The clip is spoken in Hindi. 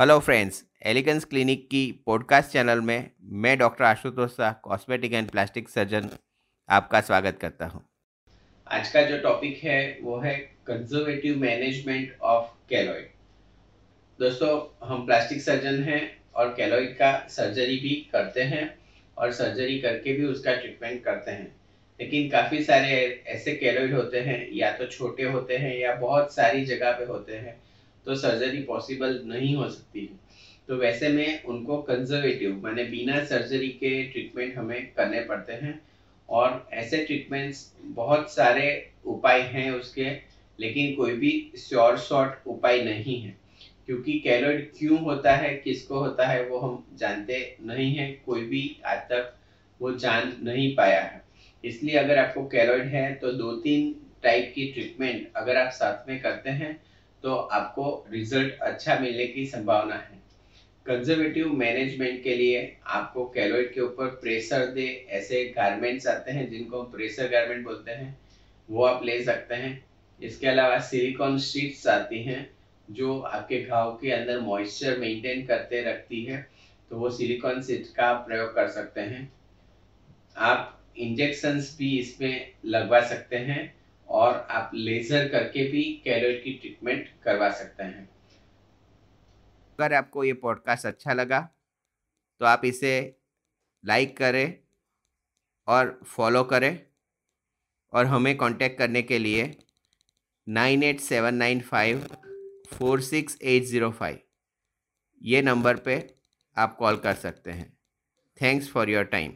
हेलो फ्रेंड्स एलिगेंस क्लिनिक की पॉडकास्ट चैनल में मैं doctor Ashutosh Shah cosmetic and plastic surgeon आपका स्वागत करता हूँ। आज का जो टॉपिक है, वो है कंजर्वेटिव मैनेजमेंट ऑफ़ कैलोइड दोस्तों, हम प्लास्टिक सर्जन हैं और कैलोइड का सर्जरी भी करते हैं और सर्जरी करके भी उसका ट्रीटमेंट करते हैं। लेकिन काफ़ी सारे ऐसे कैलोइड होते हैं, या तो छोटे होते हैं या बहुत सारी जगह पे होते हैं तो सर्जरी पॉसिबल नहीं हो सकती है। तो वैसे में उनको कंजर्वेटिव माने बिना सर्जरी के ट्रीटमेंट हमें करने पड़ते हैं। और ऐसे ट्रीटमेंट्स बहुत सारे उपाय हैं उसके, लेकिन कोई भी श्योर शॉर्ट उपाय नहीं है। क्योंकि कैलोइड क्यों होता है, किसको होता है, वो हम जानते नहीं हैं। कोई भी आज तक वो जान नहीं पाया है। इसलिए अगर आपको कैलोइड है तो दो तीन टाइप की ट्रीटमेंट अगर आप साथ में करते हैं तो आपको रिज़ल्ट अच्छा मिलने की संभावना है। कंजर्वेटिव मैनेजमेंट के लिए आपको कैलोइड के ऊपर प्रेशर दे, ऐसे गारमेंट्स आते हैं जिनको प्रेशर गारमेंट बोलते हैं, वो आप ले सकते हैं। इसके अलावा सिलिकॉन शीट्स आती हैं, जो आपके घाव के अंदर मॉइस्चर मेंटेन करते रखती है तो वो सिलिकॉन सीट का प्रयोग कर सकते हैं। आप इंजेक्शंस भी इसमें लगवा सकते हैं। और आप लेज़र करके भी कैलोइड की ट्रीटमेंट करवा सकते हैं। अगर आपको ये पॉडकास्ट अच्छा लगा तो आप इसे लाइक करें और फॉलो करें और हमें कांटेक्ट करने के लिए nine eight seven nine five four six eight zero five ये नंबर पे आप कॉल कर सकते हैं। Thanks for your time